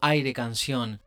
Aire Canción.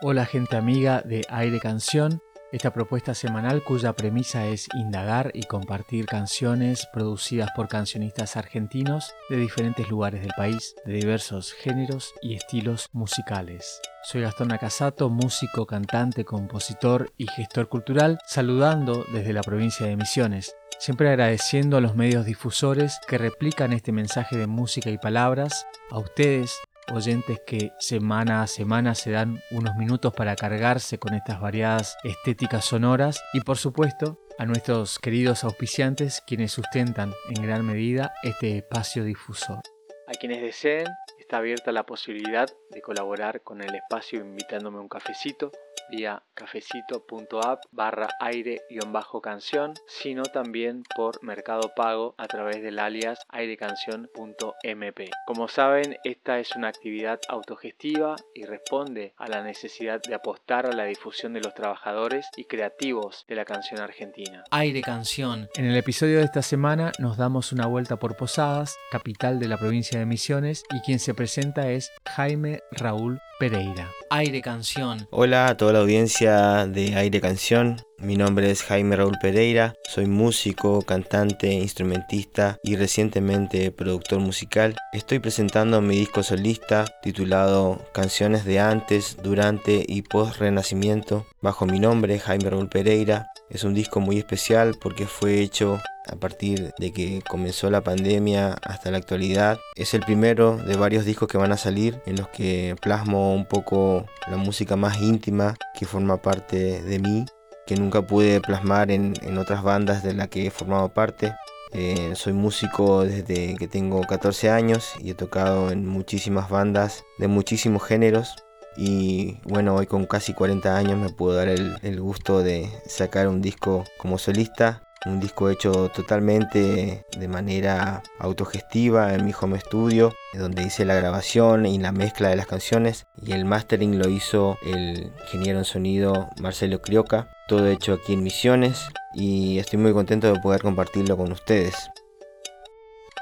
Hola gente amiga de Aire Canción, esta propuesta semanal cuya premisa es indagar y compartir canciones producidas por cancionistas argentinos de diferentes lugares del país, de diversos géneros y estilos musicales. Soy Gastón Acasato, músico, cantante, compositor y gestor cultural, saludando desde la provincia de Misiones. Siempre agradeciendo a los medios difusores que replican este mensaje de música y palabras, a ustedes, oyentes que semana a semana se dan unos minutos para cargarse con estas variadas estéticas sonoras y por supuesto a nuestros queridos auspiciantes quienes sustentan en gran medida este espacio difusor. A quienes deseen está abierta la posibilidad de colaborar con el espacio invitándome un cafecito vía cafecito.app barra aire-canción, sino también por Mercado Pago a través del alias airecanción.mp. Como saben, esta es una actividad autogestiva y responde a la necesidad de apostar a la difusión de los trabajadores y creativos de la canción argentina. Aire Canción. En el episodio de esta semana nos damos una vuelta por Posadas, capital de la provincia de Misiones, y quien se presenta es Jaime Raúl Pereira. Aire Canción. Hola a toda la audiencia de Aire Canción. Mi nombre es Jaime Raúl Pereira, soy músico, cantante, instrumentista y recientemente productor musical. Estoy presentando mi disco solista titulado Canciones de antes, durante y post renacimiento bajo mi nombre Jaime Raúl Pereira. Es un disco muy especial porque fue hecho a partir de que comenzó la pandemia hasta la actualidad. Es el primero de varios discos que van a salir en los que plasmo un poco la música más íntima que forma parte de mí que nunca pude plasmar en, otras bandas de las que he formado parte. Eh, soy músico desde que tengo 14 años y he tocado en muchísimas bandas de muchísimos géneros. Y bueno, hoy con casi 40 años me puedo dar el, el gusto de sacar un disco como solista un disco hecho totalmente de manera autogestiva en mi home studio, donde hice la grabación y la mezcla de las canciones y el mastering lo hizo el ingeniero en sonido Marcelo Crioca, todo hecho aquí en Misiones y estoy muy contento de poder compartirlo con ustedes.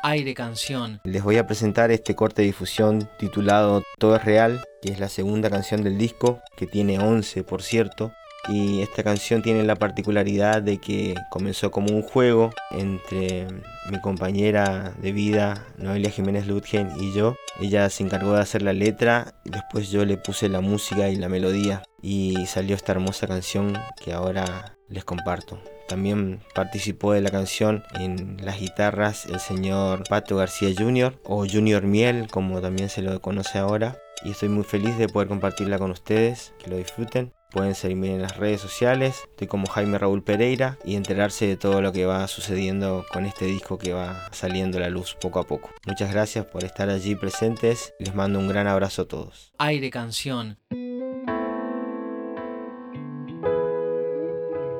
Aire Canción. Les voy a presentar este corte de difusión titulado Todo es Real, que es la segunda canción del disco, que tiene 11 por cierto, y esta canción tiene la particularidad de que comenzó como un juego entre mi compañera de vida, Noelia Jiménez Lutgen, y yo. Ella se encargó de hacer la letra, y después yo le puse la música y la melodía y salió esta hermosa canción que ahora les comparto. También participó de la canción en las guitarras el señor Pato García Jr. o Junior Miel, como también se lo conoce ahora. Y estoy muy feliz de poder compartirla con ustedes, que lo disfruten. Pueden seguirme en las redes sociales, estoy como Jaime Raúl Pereira y enterarse de todo lo que va sucediendo con este disco que va saliendo a la luz poco a poco. Muchas gracias por estar allí presentes, les mando un gran abrazo a todos. Aire Canción.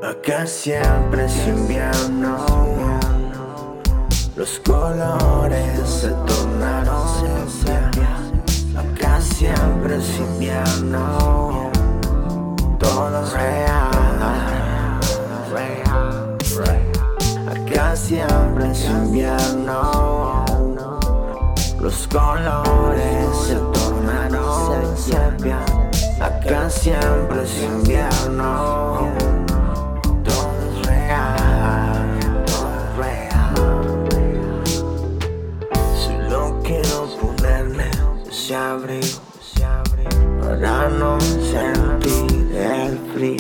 Acá siempre es invierno, los colores se tornaron sepia. Acá siempre es invierno. Todo es real, Acá siempre es invierno, los colores se tornaron sepia. Acá siempre es invierno, ese abrigo para no sentir el frío,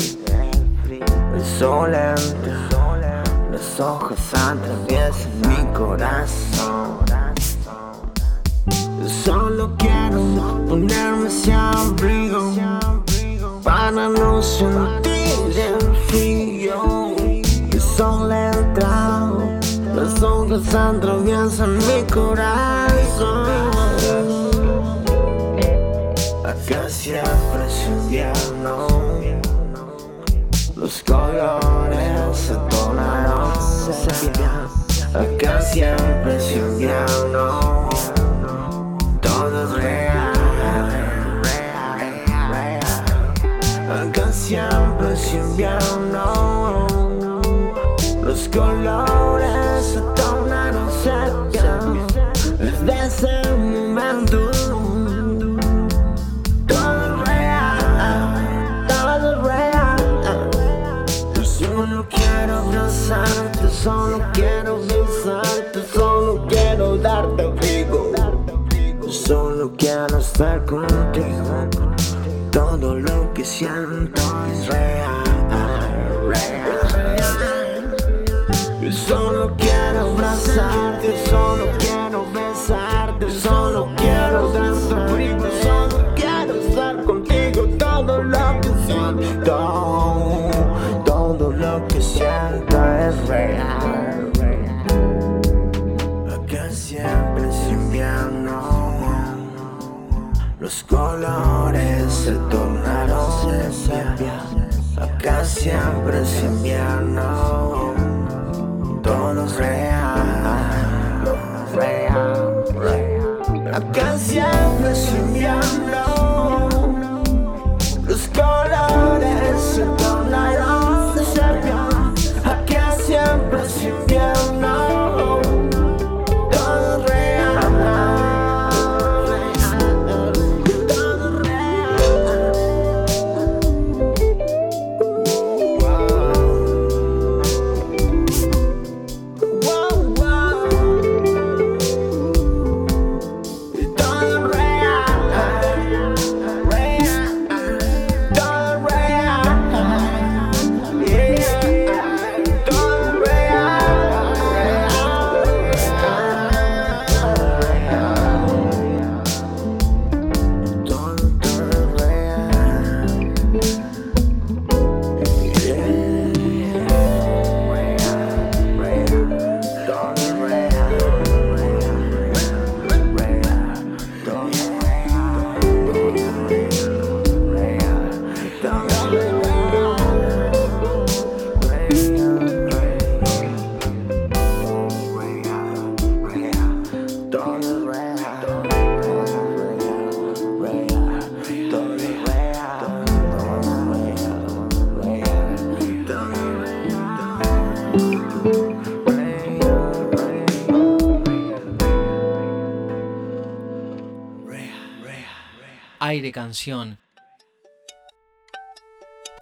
el sol entra, las hojas atraviesan mi corazón. Solo quiero ponerme ese abrigo para no sentir el frío. El sol entra, las hojas atraviesan mi corazón. Siempre es invierno Los colores se tornaron Acá siempre es invierno Todo es real Acá siempre es invierno Los colores se tornaron que siento es real, real. Solo quiero abrazarte, solo quiero besarte, solo quiero darte abrigo, solo quiero estar contigo. Todo lo que siento, todo lo que siento es real. Siempre es invierno. Todo es real, real, real. Acá siempre es invierno. Aire Canción.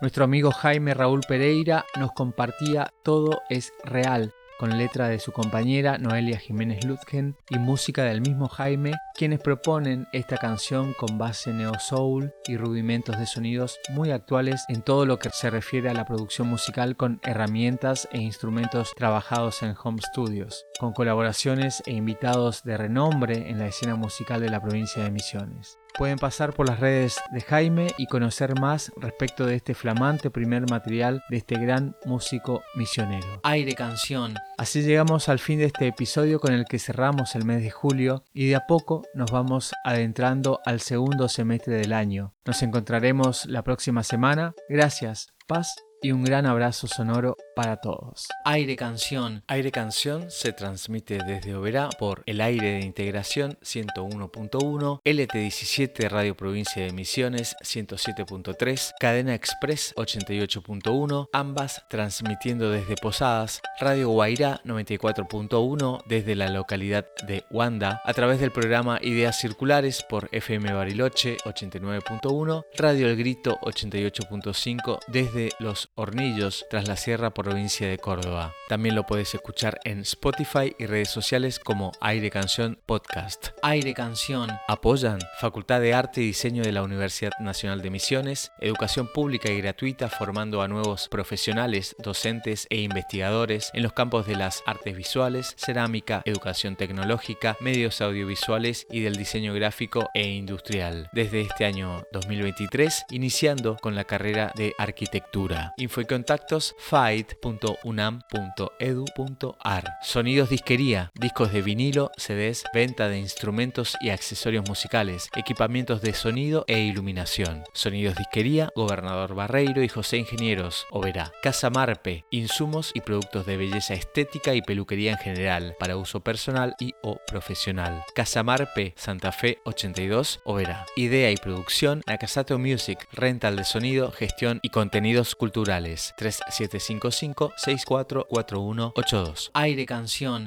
Nuestro amigo Jaime Raúl Pereira nos compartía Todo es real, con letra de su compañera Noelia Jiménez Lutgen y música del mismo Jaime, quienes proponen esta canción con base neo soul y rudimentos de sonidos muy actuales en todo lo que se refiere a la producción musical con herramientas e instrumentos trabajados en home studios, con colaboraciones e invitados de renombre en la escena musical de la provincia de Misiones. Pueden pasar por las redes de Jaime y conocer más respecto de este flamante primer material de este gran músico misionero. Aire Canción. Así llegamos al fin de este episodio con el que cerramos el mes de julio y de a poco nos vamos adentrando al segundo semestre del año. Nos encontraremos la próxima semana. Gracias, paz y un gran abrazo sonoro para todos. Aire Canción. Aire Canción se transmite desde Oberá por el aire de integración 101.1, LT17 Radio Provincia de Misiones 107.3, Cadena Express 88.1, ambas transmitiendo desde Posadas, Radio Guairá 94.1 desde la localidad de Huanda, a través del programa Ideas Circulares por FM Bariloche 89.1, Radio El Grito 88.5 desde Los Hornillos tras la Sierra provincia de Córdoba. También lo puedes escuchar en Spotify y redes sociales como Aire Canción Podcast. Aire Canción. Apoyan Facultad de Arte y Diseño de la Universidad Nacional de Misiones, educación pública y gratuita formando a nuevos profesionales, docentes e investigadores en los campos de las artes visuales, cerámica, educación tecnológica, medios audiovisuales y del diseño gráfico e industrial. Desde este año 2023, iniciando con la carrera de arquitectura. Info y contactos fight.unam.edu.ar. Sonidos Disquería, discos de vinilo, CDs, venta de instrumentos y accesorios musicales, equipamientos de sonido e iluminación. Sonidos Disquería, Gobernador Barreiro y José Ingenieros, Oberá. Casa Marpe, insumos y productos de belleza estética y peluquería en general, para uso personal y o profesional. Casa Marpe, Santa Fe 82, Oberá. Idea y producción, Nakasato Music, rental de sonido, gestión y contenidos culturales. 3755 644182. Aire Canción.